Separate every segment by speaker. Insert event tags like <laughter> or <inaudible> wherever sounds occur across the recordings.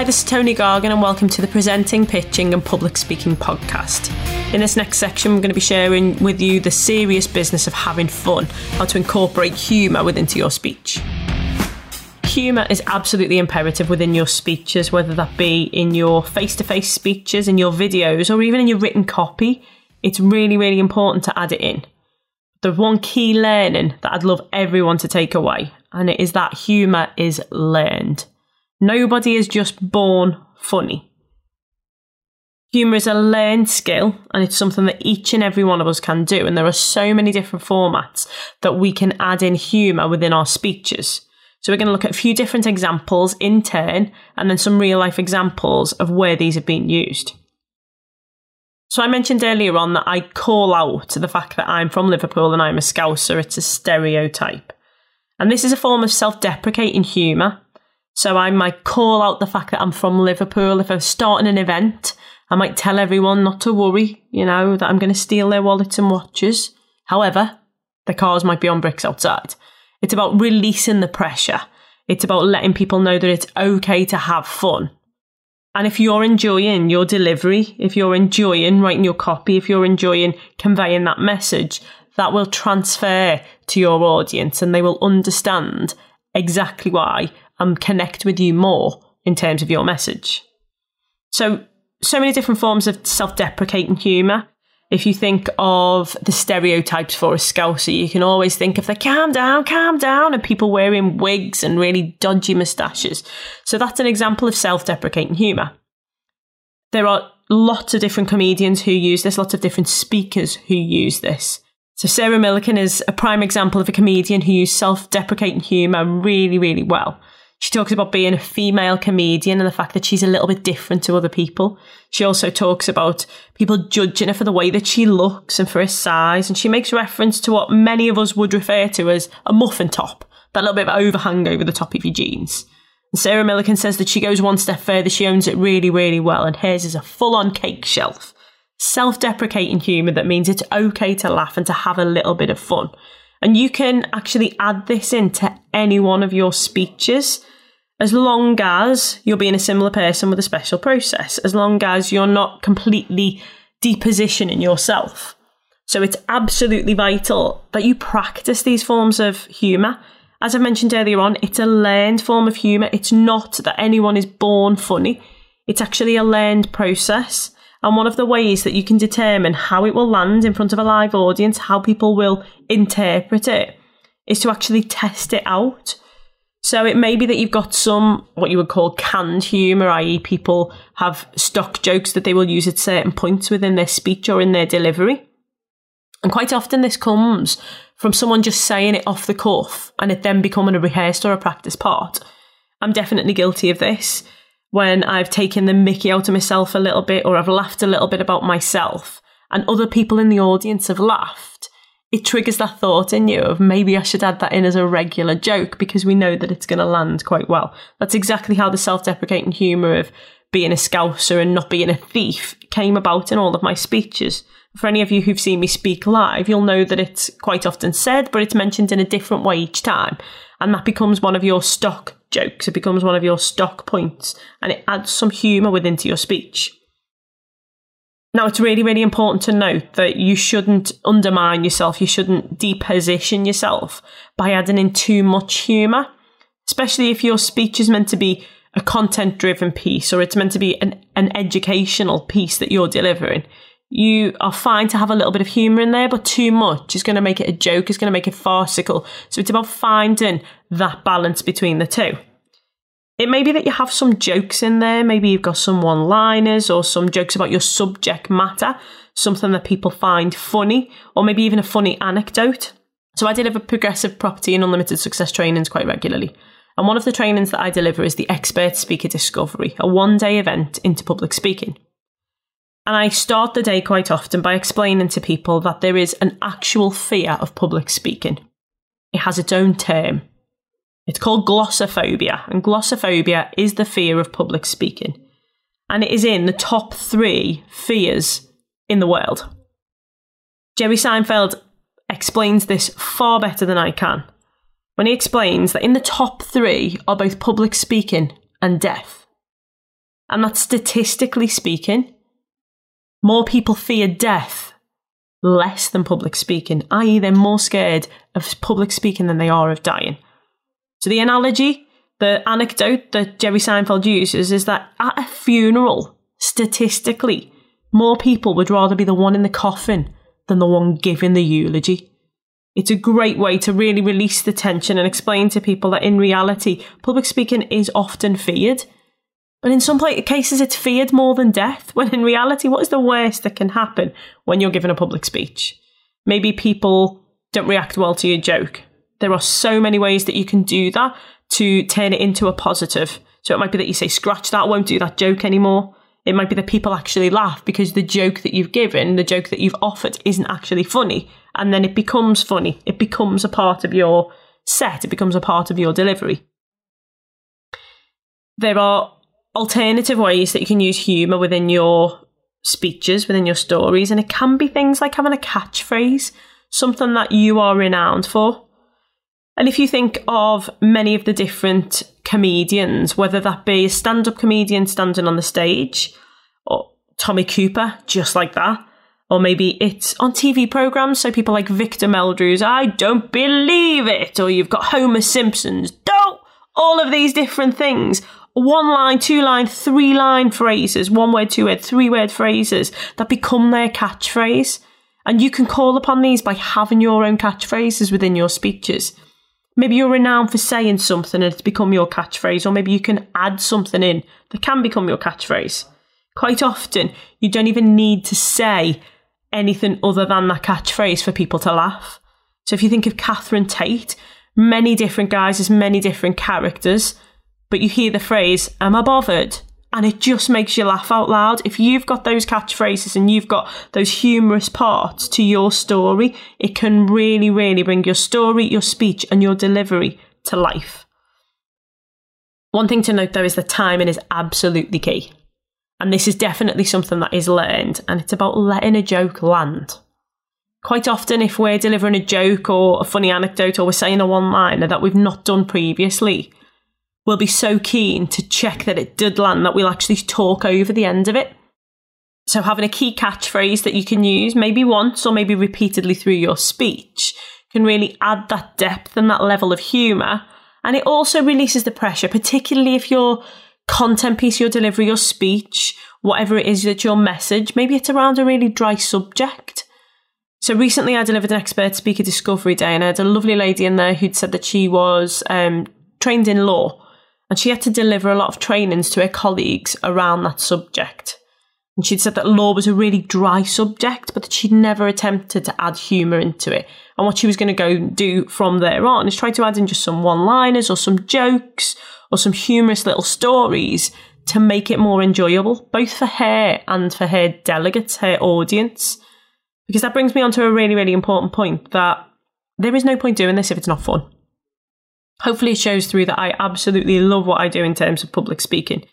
Speaker 1: Hi, this is Tony Gargan, and welcome to the Presenting, Pitching, and Public Speaking podcast. In this next section, I'm going to be sharing with you the serious business of having fun, how to incorporate humour within your speech. Humour is absolutely imperative within your speeches, whether that be in your face to face speeches, in your videos, or even in your written copy. It's really, really important to add it in. The one key learning that I'd love everyone to take away, and it is that humour is learned. Nobody is just born funny. Humour is a learned skill and it's something that each and every one of us can do. And there are so many different formats that we can add in humour within our speeches. So we're going to look at a few different examples in turn and then some real life examples of where these have been used. So I mentioned earlier on that I call out the fact that I'm from Liverpool and I'm a Scouser. It's a stereotype. And this is a form of self deprecating humour so I might call out the fact that I'm from Liverpool. If I'm starting an event, I might tell everyone not to worry, you know, that I'm going to steal their wallets and watches. However, the cars might be on bricks outside. It's about releasing the pressure. It's about letting people know that it's okay to have fun. And if you're enjoying your delivery, if you're enjoying writing your copy, if you're enjoying conveying that message, that will transfer to your audience and they will understand exactly why and connect with you more in terms of your message. So, so many different forms of self deprecating humour. If you think of the stereotypes for a Scouser, you can always think of the calm down, calm down, and people wearing wigs and really dodgy moustaches. So that's an example of self deprecating humour. There are lots of different comedians who use this, lots of different speakers who use this. So Sarah Millican is a prime example of a comedian who used self deprecating humour really, really well. She talks about being a female comedian and the fact that she's a little bit different to other people. She also talks about people judging her for the way that she looks and for her size. And she makes reference to what many of us would refer to as a muffin top, that little bit of overhang over the top of your jeans. And Sarah Millican says that she goes one step further. She owns it really, really well. And hers is a full on cake shelf. Self deprecating humour that means it's okay to laugh and to have a little bit of fun. And you can actually add this into any one of your speeches as long as you're being a similar person with a special process, as long as you're not completely depositioning yourself. So it's absolutely vital that you practice these forms of humour. As I mentioned earlier on, it's a learned form of humour. It's not that anyone is born funny, it's actually a learned process. And one of the ways that you can determine how it will land in front of a live audience, how people will interpret it, is to actually test it out. So it may be that you've got some what you would call canned humour, i.e., people have stock jokes that they will use at certain points within their speech or in their delivery. And quite often this comes from someone just saying it off the cuff and it then becoming a rehearsed or a practice part. I'm definitely guilty of this when I've taken the mickey out of myself a little bit or I've laughed a little bit about myself and other people in the audience have laughed it triggers that thought in you of maybe I should add that in as a regular joke because we know that it's going to land quite well. That's exactly how the self deprecating humour of being a scouser and not being a thief came about in all of my speeches. For any of you who've seen me speak live, you'll know that it's quite often said, but it's mentioned in a different way each time. And that becomes one of your stock jokes. It becomes one of your stock points and it adds some humour within to your speech. Now, it's really, really important to note that you shouldn't undermine yourself. You shouldn't deposition yourself by adding in too much humour, especially if your speech is meant to be a content driven piece or it's meant to be an, an educational piece that you're delivering. You are fine to have a little bit of humour in there, but too much is going to make it a joke, is going to make it farcical. So it's about finding that balance between the two. It may be that you have some jokes in there. Maybe you've got some one liners or some jokes about your subject matter, something that people find funny, or maybe even a funny anecdote. So I deliver progressive property and unlimited success trainings quite regularly. And one of the trainings that I deliver is the Expert Speaker Discovery, a one day event into public speaking. And I start the day quite often by explaining to people that there is an actual fear of public speaking. It has its own term. It's called glossophobia, and glossophobia is the fear of public speaking. And it is in the top three fears in the world. Jerry Seinfeld explains this far better than I can when he explains that in the top three are both public speaking and death. And that statistically speaking, more people fear death less than public speaking, i.e., they're more scared of public speaking than they are of dying. So the analogy, the anecdote that Jerry Seinfeld uses is that at a funeral, statistically, more people would rather be the one in the coffin than the one giving the eulogy. It's a great way to really release the tension and explain to people that in reality, public speaking is often feared. But in some cases, it's feared more than death, <laughs> when in reality, what is the worst that can happen when you're giving a public speech? Maybe people don't react well to your joke. There are so many ways that you can do that to turn it into a positive. So it might be that you say, scratch that, won't do that joke anymore. It might be that people actually laugh because the joke that you've given, the joke that you've offered, isn't actually funny. And then it becomes funny. It becomes a part of your set, it becomes a part of your delivery. There are alternative ways that you can use humour within your speeches, within your stories, and it can be things like having a catchphrase, something that you are renowned for. And if you think of many of the different comedians, whether that be a stand up comedian standing on the stage, or Tommy Cooper, just like that, or maybe it's on TV programs, so people like Victor Meldrews, I don't believe it, or you've got Homer Simpson's, don't, all of these different things. One line, two line, three line phrases, one word, two word, three word phrases that become their catchphrase. And you can call upon these by having your own catchphrases within your speeches. Maybe you're renowned for saying something and it's become your catchphrase, or maybe you can add something in that can become your catchphrase. Quite often, you don't even need to say anything other than that catchphrase for people to laugh. So if you think of Catherine Tate, many different guys as many different characters, but you hear the phrase, Am I bothered? and it just makes you laugh out loud. If you've got those catchphrases and you've got those humorous parts to your story, it can really, really bring your story, your speech, and your delivery to life. One thing to note though is the timing is absolutely key. And this is definitely something that is learned, and it's about letting a joke land. Quite often, if we're delivering a joke or a funny anecdote or we're saying a one liner that we've not done previously, we'll be so keen to check that it did land that we'll actually talk over the end of it. So, having a key catchphrase that you can use, maybe once or maybe repeatedly through your speech, can really add that depth and that level of humour. And it also releases the pressure, particularly if your content piece, your delivery, your speech, whatever it is that your message, maybe it's around a really dry subject. So recently, I delivered an expert speaker discovery day, and I had a lovely lady in there who'd said that she was um, trained in law and she had to deliver a lot of trainings to her colleagues around that subject. And she'd said that law was a really dry subject, but that she'd never attempted to add humour into it. And what she was going to go do from there on is try to add in just some one liners or some jokes or some humorous little stories to make it more enjoyable, both for her and for her delegates, her audience. Because that brings me on to a really, really important point that there is no point doing this if it's not fun hopefully it shows through that I absolutely love what I do in terms of public speaking.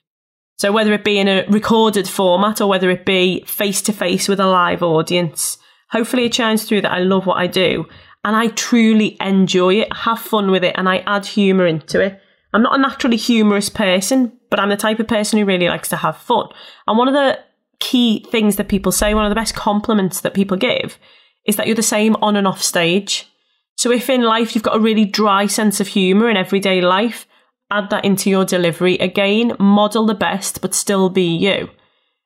Speaker 1: So whether it be in a recorded format or whether it be face to face with a live audience, hopefully it shines through that I love what I do and I truly enjoy it, have fun with it, and I add humour into it. I'm not a naturally humorous person, but I'm the type of person who really likes to have fun. And one of the key things that people say, one of the best compliments that people give, is that you're the same on and off stage. So if in life you've got a really dry sense of humour in everyday life, add that into your delivery. Again, model the best, but still be you.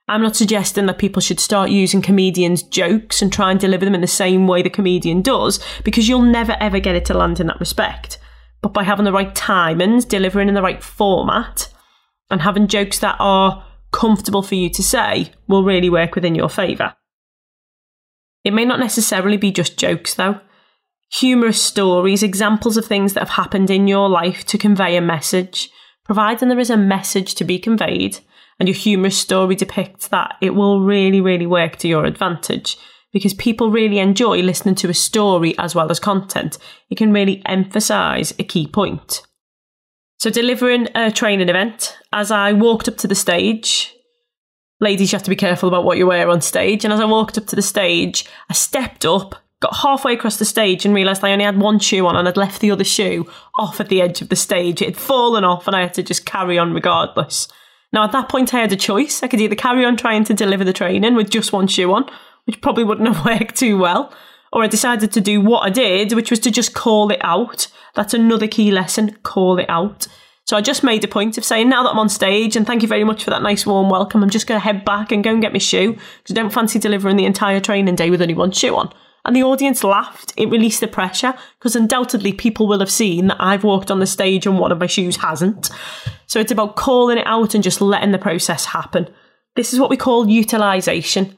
Speaker 1: I'm not suggesting that people should start using comedians' jokes and try and deliver them in the same way the comedian does, because you'll never ever get it to land in that respect. But by having the right timings, delivering in the right format, and having jokes that are comfortable for you to say will really work within your favour. It may not necessarily be just jokes though humorous stories, examples of things that have happened in your life to convey a message. Providing there is a message to be conveyed and your humorous story depicts that, it will really, really work to your advantage because people really enjoy listening to a story as well as content. It can really emphasise a key point. So, delivering a training event, as I walked up to the stage, ladies, you have to be careful about what you wear on stage. And as I walked up to the stage, I stepped up got halfway across the stage and realised I only had one shoe on and I'd left the other shoe off at the edge of the stage. It had fallen off and I had to just carry on regardless. Now, at that point, I had a choice. I could either carry on trying to deliver the training with just one shoe on, which probably wouldn't have <laughs> worked too well, or I decided to do what I did, which was to just call it out. That's another key lesson call it out. So I just made a point of saying, now that I'm on stage, and thank you very much for that nice warm welcome, I'm just going to head back and go and get my shoe because I don't fancy delivering the entire training day with only one shoe on. And the audience laughed. It released the pressure because undoubtedly people will have seen that I've walked on the stage and one of my shoes hasn't. So it's about calling it out and just letting the process happen. This is what we call utilization.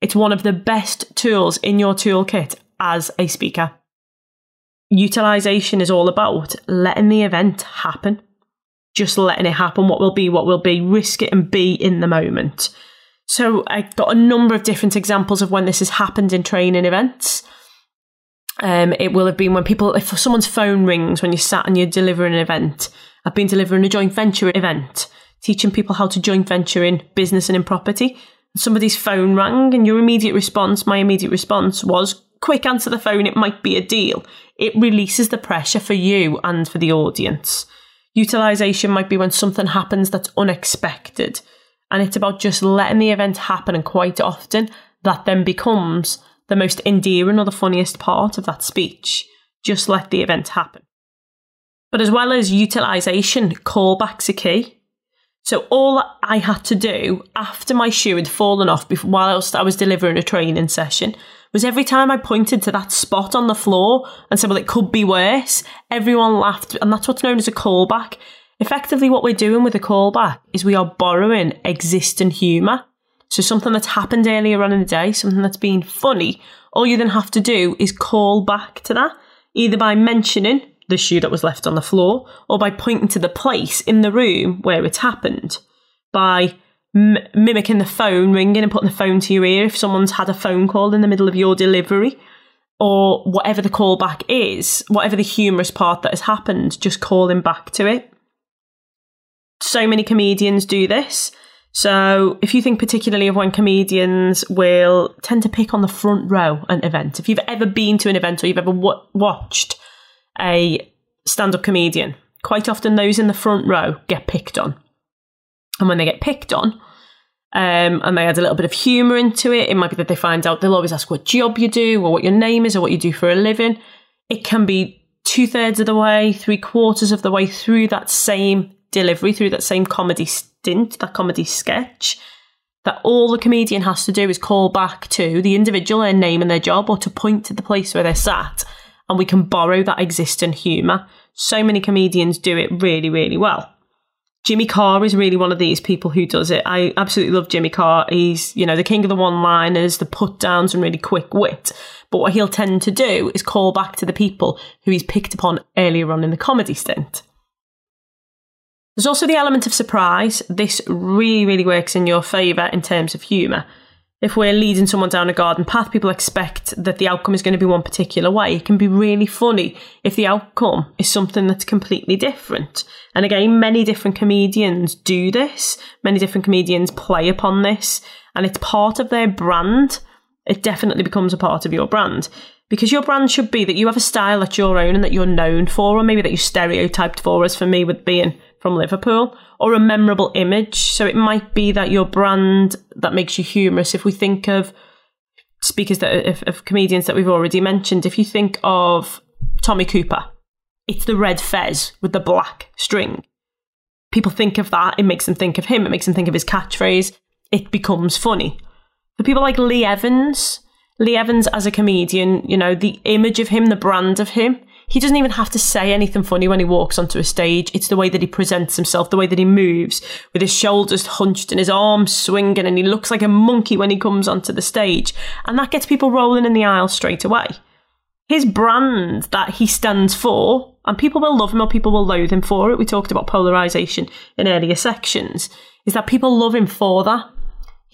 Speaker 1: It's one of the best tools in your toolkit as a speaker. Utilization is all about letting the event happen. Just letting it happen, what will be, what will be, risk it and be in the moment. So I got a number of different examples of when this has happened in training events. Um, it will have been when people, if someone's phone rings when you're sat and you're delivering an event. I've been delivering a joint venture event, teaching people how to joint venture in business and in property. Somebody's phone rang, and your immediate response, my immediate response was, quick answer the phone, it might be a deal. It releases the pressure for you and for the audience. Utilization might be when something happens that's unexpected and it's about just letting the event happen. And quite often, that then becomes the most endearing or the funniest part of that speech. Just let the event happen. But as well as utilization, callbacks are key. So all I had to do after my shoe had fallen off before, whilst I was delivering a training session was every time I pointed to that spot on the floor and said, well, it could be worse, everyone laughed. And that's what's known as a callback. Effectively, what we're doing with a callback is we are borrowing existing humour. So something that's happened earlier on in the day, something that's been funny, all you then have to do is call back to that, either by mentioning the shoe that was left on the floor or by pointing to the place in the room where it happened, by m- mimicking the phone ringing and putting the phone to your ear if someone's had a phone call in the middle of your delivery, or whatever the callback is, whatever the humorous part that has happened, just calling back to it so many comedians do this. So, if you think particularly of when comedians will tend to pick on the front row an event, if you've ever been to an event or you've ever w- watched a stand up comedian, quite often those in the front row get picked on. And when they get picked on, um, and they add a little bit of humour into it, it might be that they find out they'll always ask what job you do or what your name is or what you do for a living. It can be two thirds of the way, three quarters of the way through that same delivery through that same comedy stint, that comedy sketch, that all the comedian has to do is call back to the individual, their name and their job, or to point to the place where they're sat, and we can borrow that existing humour. So many comedians do it really, really well. Jimmy Carr is really one of these people who does it. I absolutely love Jimmy Carr. He's, you know, the king of the one liners, the put downs, and really quick wit. But what he'll tend to do is call back to the people who he's picked upon earlier on in the comedy stint. There's also the element of surprise. This really, really works in your favour in terms of humour. If we're leading someone down a garden path, people expect that the outcome is going to be one particular way. It can be really funny if the outcome is something that's completely different. And again, many different comedians do this, many different comedians play upon this, and it's part of their brand. It definitely becomes a part of your brand because your brand should be that you have a style that's your own and that you're known for, or maybe that you're stereotyped for, as for me with being from Liverpool or a memorable image. So it might be that your brand that makes you humorous. If we think of speakers that of, of comedians that we've already mentioned, if you think of Tommy Cooper, it's the red fez with the black string. People think of that, it makes them think of him, it makes them think of his catchphrase, it becomes funny. For people like Lee Evans, Lee Evans as a comedian, you know, the image of him, the brand of him, he doesn't even have to say anything funny when he walks onto a stage. It's the way that he presents himself, the way that he moves, with his shoulders hunched and his arms swinging, and he looks like a monkey when he comes onto the stage. And that gets people rolling in the aisle straight away. His brand that he stands for, and people will love him or people will loathe him for it. We talked about polarization in earlier sections, is that people love him for that.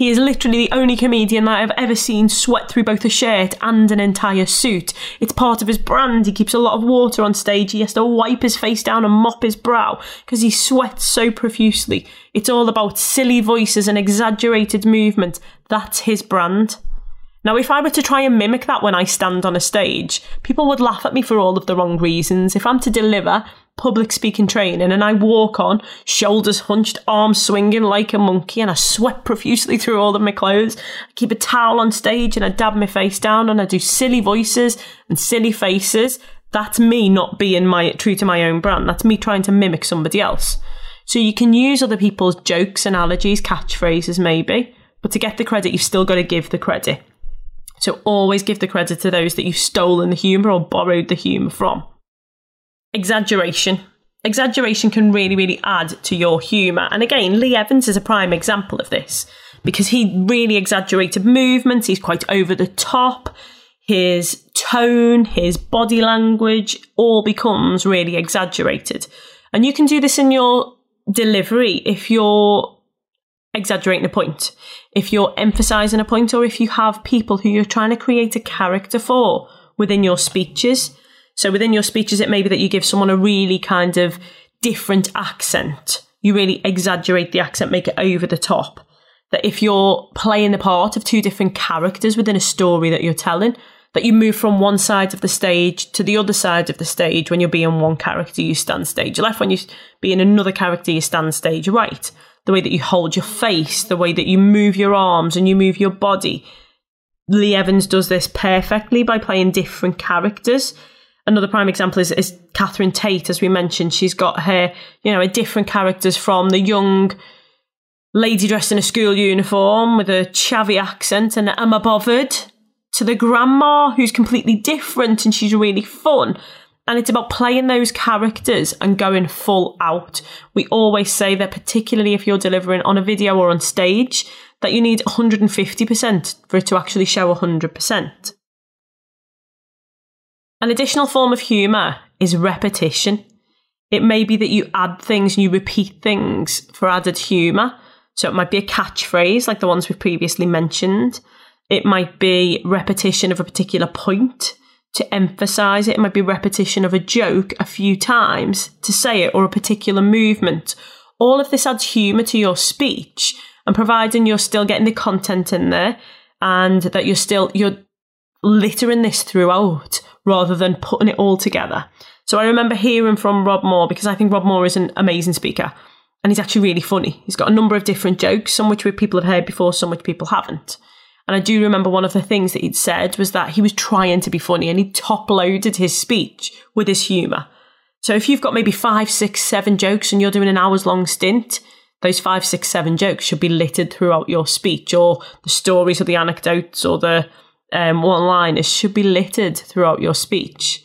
Speaker 1: He is literally the only comedian that I've ever seen sweat through both a shirt and an entire suit. It's part of his brand. He keeps a lot of water on stage. He has to wipe his face down and mop his brow because he sweats so profusely. It's all about silly voices and exaggerated movement. That's his brand. Now, if I were to try and mimic that when I stand on a stage, people would laugh at me for all of the wrong reasons. If I'm to deliver public speaking training and I walk on, shoulders hunched, arms swinging like a monkey, and I sweat profusely through all of my clothes. I keep a towel on stage and I dab my face down and I do silly voices and silly faces. That's me not being my true to my own brand. That's me trying to mimic somebody else. So you can use other people's jokes, analogies, catchphrases, maybe, but to get the credit, you've still got to give the credit. So always give the credit to those that you've stolen the humour or borrowed the humour from. Exaggeration. Exaggeration can really, really add to your humour. And again, Lee Evans is a prime example of this because he really exaggerated movements. He's quite over the top. His tone, his body language all becomes really exaggerated. And you can do this in your delivery if you're exaggerating a point, if you're emphasizing a point, or if you have people who you're trying to create a character for within your speeches. So within your speeches, it may be that you give someone a really kind of different accent. You really exaggerate the accent, make it over the top. That if you're playing the part of two different characters within a story that you're telling, that you move from one side of the stage to the other side of the stage when you're being one character, you stand stage left. When you're being another character, you stand stage right. The way that you hold your face, the way that you move your arms and you move your body. Lee Evans does this perfectly by playing different characters another prime example is, is Catherine Tate, as we mentioned. She's got her, you know, a different characters from the young lady dressed in a school uniform with a chavvy accent and am I bothered to the grandma who's completely different and she's really fun. And it's about playing those characters and going full out. We always say that, particularly if you're delivering on a video or on stage, that you need 150% for it to actually show 100%. An additional form of humour is repetition. It may be that you add things and you repeat things for added humour. So it might be a catchphrase like the ones we've previously mentioned. It might be repetition of a particular point to emphasize it. It might be repetition of a joke a few times to say it or a particular movement. All of this adds humour to your speech and providing you're still getting the content in there and that you're still, you're littering this throughout rather than putting it all together. So I remember hearing from Rob Moore because I think Rob Moore is an amazing speaker and he's actually really funny. He's got a number of different jokes, some which people have heard before, some which people haven't. And I do remember one of the things that he'd said was that he was trying to be funny and he top loaded his speech with his humour. So if you've got maybe five, six, seven jokes and you're doing an hour's long stint, those five, six, seven jokes should be littered throughout your speech or the stories or the anecdotes or the um, one liners should be littered throughout your speech.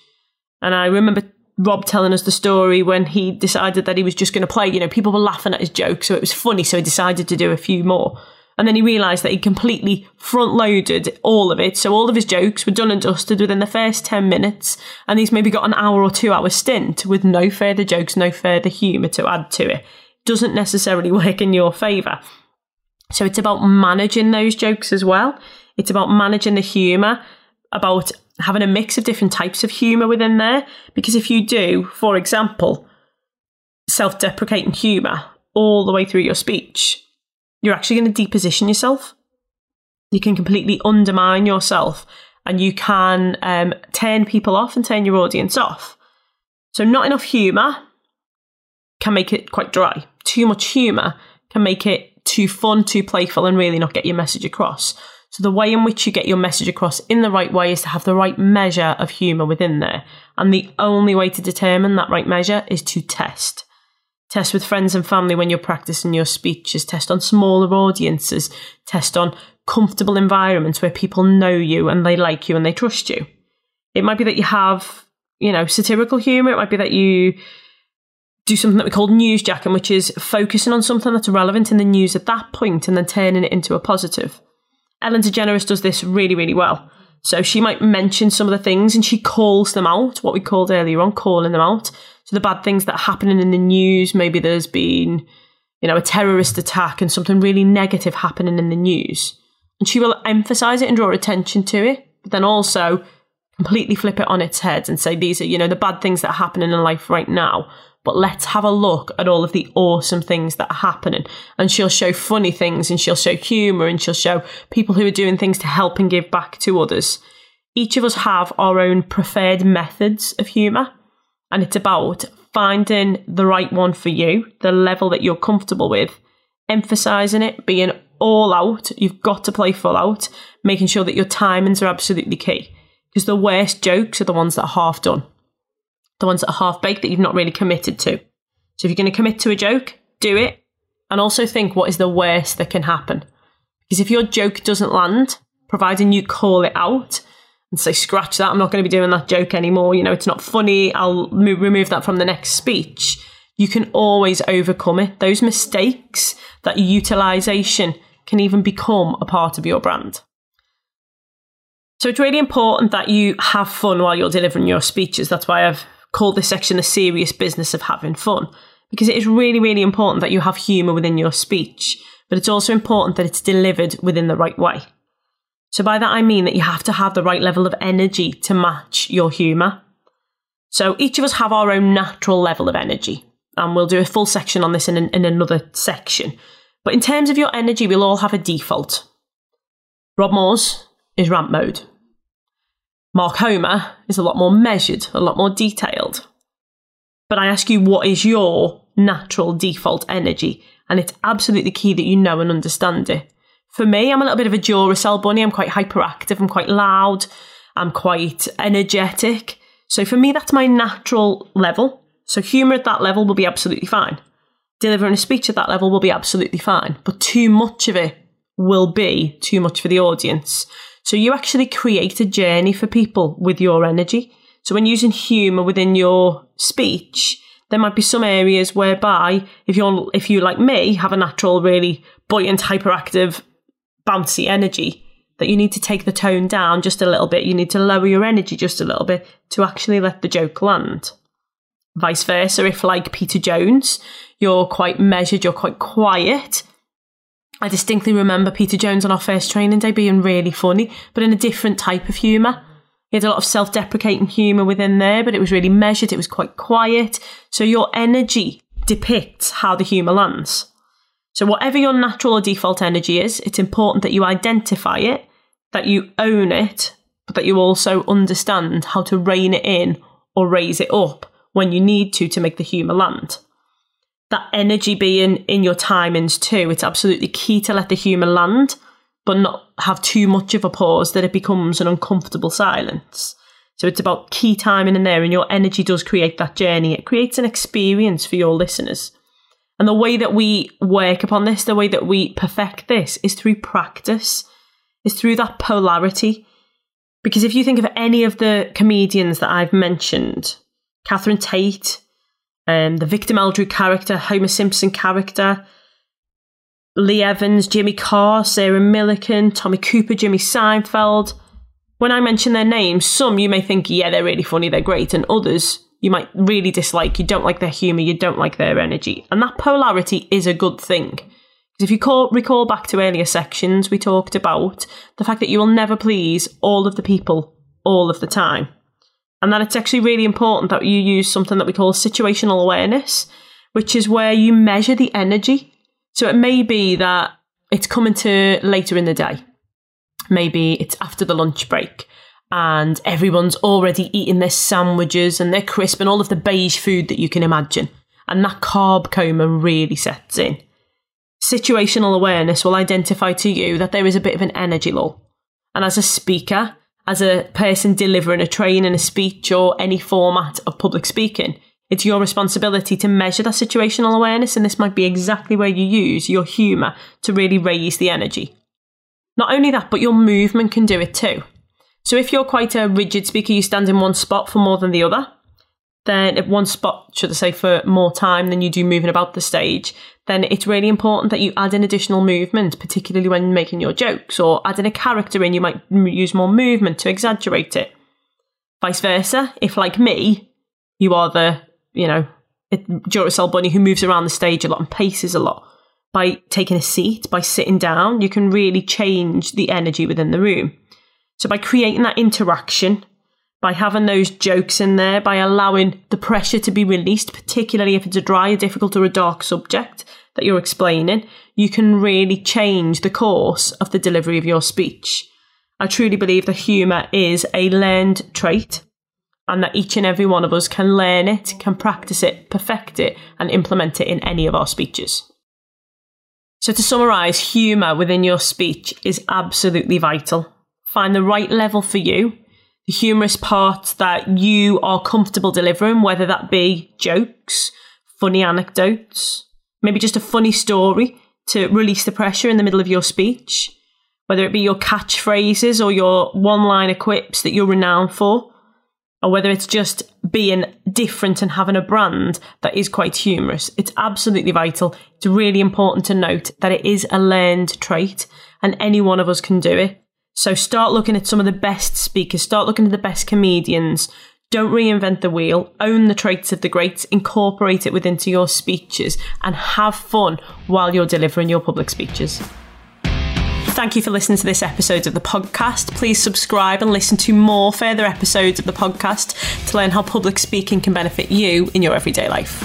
Speaker 1: And I remember Rob telling us the story when he decided that he was just going to play. You know, people were laughing at his jokes, so it was funny, so he decided to do a few more. And then he realised that he completely front loaded all of it. So all of his jokes were done and dusted within the first 10 minutes. And he's maybe got an hour or two hour stint with no further jokes, no further humour to add to it. Doesn't necessarily work in your favour. So it's about managing those jokes as well. It's about managing the humour, about having a mix of different types of humour within there. Because if you do, for example, self deprecating humour all the way through your speech, you're actually going to deposition yourself. You can completely undermine yourself and you can um, turn people off and turn your audience off. So, not enough humour can make it quite dry. Too much humour can make it too fun, too playful, and really not get your message across. So, the way in which you get your message across in the right way is to have the right measure of humour within there. And the only way to determine that right measure is to test. Test with friends and family when you're practicing your speeches, test on smaller audiences, test on comfortable environments where people know you and they like you and they trust you. It might be that you have, you know, satirical humour, it might be that you do something that we call news newsjacking, which is focusing on something that's relevant in the news at that point and then turning it into a positive. Ellen DeGeneres does this really, really well. So she might mention some of the things and she calls them out, what we called earlier on, calling them out. So the bad things that are happening in the news, maybe there's been, you know, a terrorist attack and something really negative happening in the news. And she will emphasize it and draw attention to it, but then also completely flip it on its head and say these are, you know, the bad things that are happening in life right now but let's have a look at all of the awesome things that are happening. And she'll show funny things and she'll show humour and she'll show people who are doing things to help and give back to others. Each of us have our own preferred methods of humour, and it's about finding the right one for you, the level that you're comfortable with, emphasizing it, being all out. You've got to play full out, making sure that your timings are absolutely key. Because the worst jokes are the ones that are half done, the ones that are half baked that you've not really committed to. So if you're going to commit to a joke, do it. And also think what is the worst that can happen. Because if your joke doesn't land, providing you call it out and say, scratch that, I'm not going to be doing that joke anymore, you know, it's not funny, I'll move, remove that from the next speech, you can always overcome it. Those mistakes, that utilization can even become a part of your brand. So it's really important that you have fun while you're delivering your speeches. That's why I've called this section the serious business of having fun, because it is really, really important that you have humour within your speech, but it's also important that it's delivered within the right way. So by that I mean that you have to have the right level of energy to match your humour. So each of us have our own natural level of energy, and we'll do a full section on this in, an, in another section. But in terms of your energy, we'll all have a default. Rob Moore's is ramp mode. Mark Homer is a lot more measured, a lot more detailed. But I ask you, what is your natural default energy? And it's absolutely key that you know and understand it. For me, I'm a little bit of a Duracell bunny. I'm quite hyperactive. I'm quite loud. I'm quite energetic. So for me, that's my natural level. So humour at that level will be absolutely fine delivering a speech at that level will be absolutely fine, but too much of it will be too much for the audience. So you actually create a journey for people with your energy. So when using humour within your speech, there might be some areas whereby if you're if you like me have a natural really buoyant, hyperactive, bouncy energy, that you need to take the tone down just a little bit. You need to lower your energy just a little bit to actually let the joke land. Vice versa, if like Peter Jones, you're quite measured, you're quite quiet. I distinctly remember Peter Jones on our first training day being really funny, but in a different type of humour. He had a lot of self deprecating humour within there, but it was really measured, it was quite quiet. So your energy depicts how the humour lands. So, whatever your natural or default energy is, it's important that you identify it, that you own it, but that you also understand how to rein it in or raise it up when you need to to make the humour land that energy being in your timings too. It's absolutely key to let the humour land, but not have too much of a pause that it becomes an uncomfortable silence. So it's about key timing in there, and your energy does create that journey. It creates an experience for your listeners. And the way that we work upon this, the way that we perfect this, is through practice, is through that polarity. Because if you think of any of the comedians that I've mentioned, Catherine Tate, um, the Victor Meldrew character, Homer Simpson character, Lee Evans, Jimmy Carr, Sarah Millican, Tommy Cooper, Jimmy Seinfeld. When I mention their names, some you may think, yeah, they're really funny, they're great, and others you might really dislike. You don't like their humour, you don't like their energy. And that polarity is a good thing. Because if you call, recall back to earlier sections, we talked about the fact that you will never please all of the people all of the time and that it's actually really important that you use something that we call situational awareness, which is where you measure the energy. So it may be that it's coming to later in the day. Maybe it's after the lunch break and everyone's already eating their sandwiches and their crisp and all of the beige food that you can imagine. And that carb coma really sets in. Situational awareness will identify to you that there is a bit of an energy lull. And as a speaker, as a person delivering a training, a speech, or any format of public speaking, it's your responsibility to measure that situational awareness, and this might be exactly where you use your humour to really raise the energy. Not only that, but your movement can do it too. So if you're quite a rigid speaker, you stand in one spot for more than the other, then if one spot, should I say, for more time than you do moving about the stage, then it's really important that you add in additional movement, particularly when making your jokes, or adding a character in, you might use more movement to exaggerate it. Vice versa, if like me, you are the, you know, Duracell bunny who moves around the stage a lot and paces a lot, by taking a seat, by sitting down, you can really change the energy within the room. So by creating that interaction, by having those jokes in there, by allowing the pressure to be released, particularly if it's a dry, a difficult, or a dark subject that you're explaining, you can really change the course of the delivery of your speech. I truly believe that humour is a learned trait. and that each and every one of us can learn it, can practice it, perfect it, and implement it in any of our speeches. So, to summarise, humour within your speech is absolutely vital. Find the right level for you, humorous part that you are comfortable delivering, whether that be jokes, funny anecdotes, maybe just a funny story to release the pressure in the middle of your speech, whether it be your catchphrases or your one liner quips that you're renowned for or whether it's just being different and having a brand that is quite humorous. It's absolutely vital. It's really important to note that it is a learned trait and any one of us can do it. So start looking at some of the best speakers, start looking at the best comedians. Don't reinvent the wheel, own the traits of the greats, incorporate it within to your speeches, and have fun while you're delivering your public speeches. Thank you for listening to this episode of the podcast. Please subscribe and listen to more further episodes of the podcast to learn how public speaking can benefit you in your everyday life.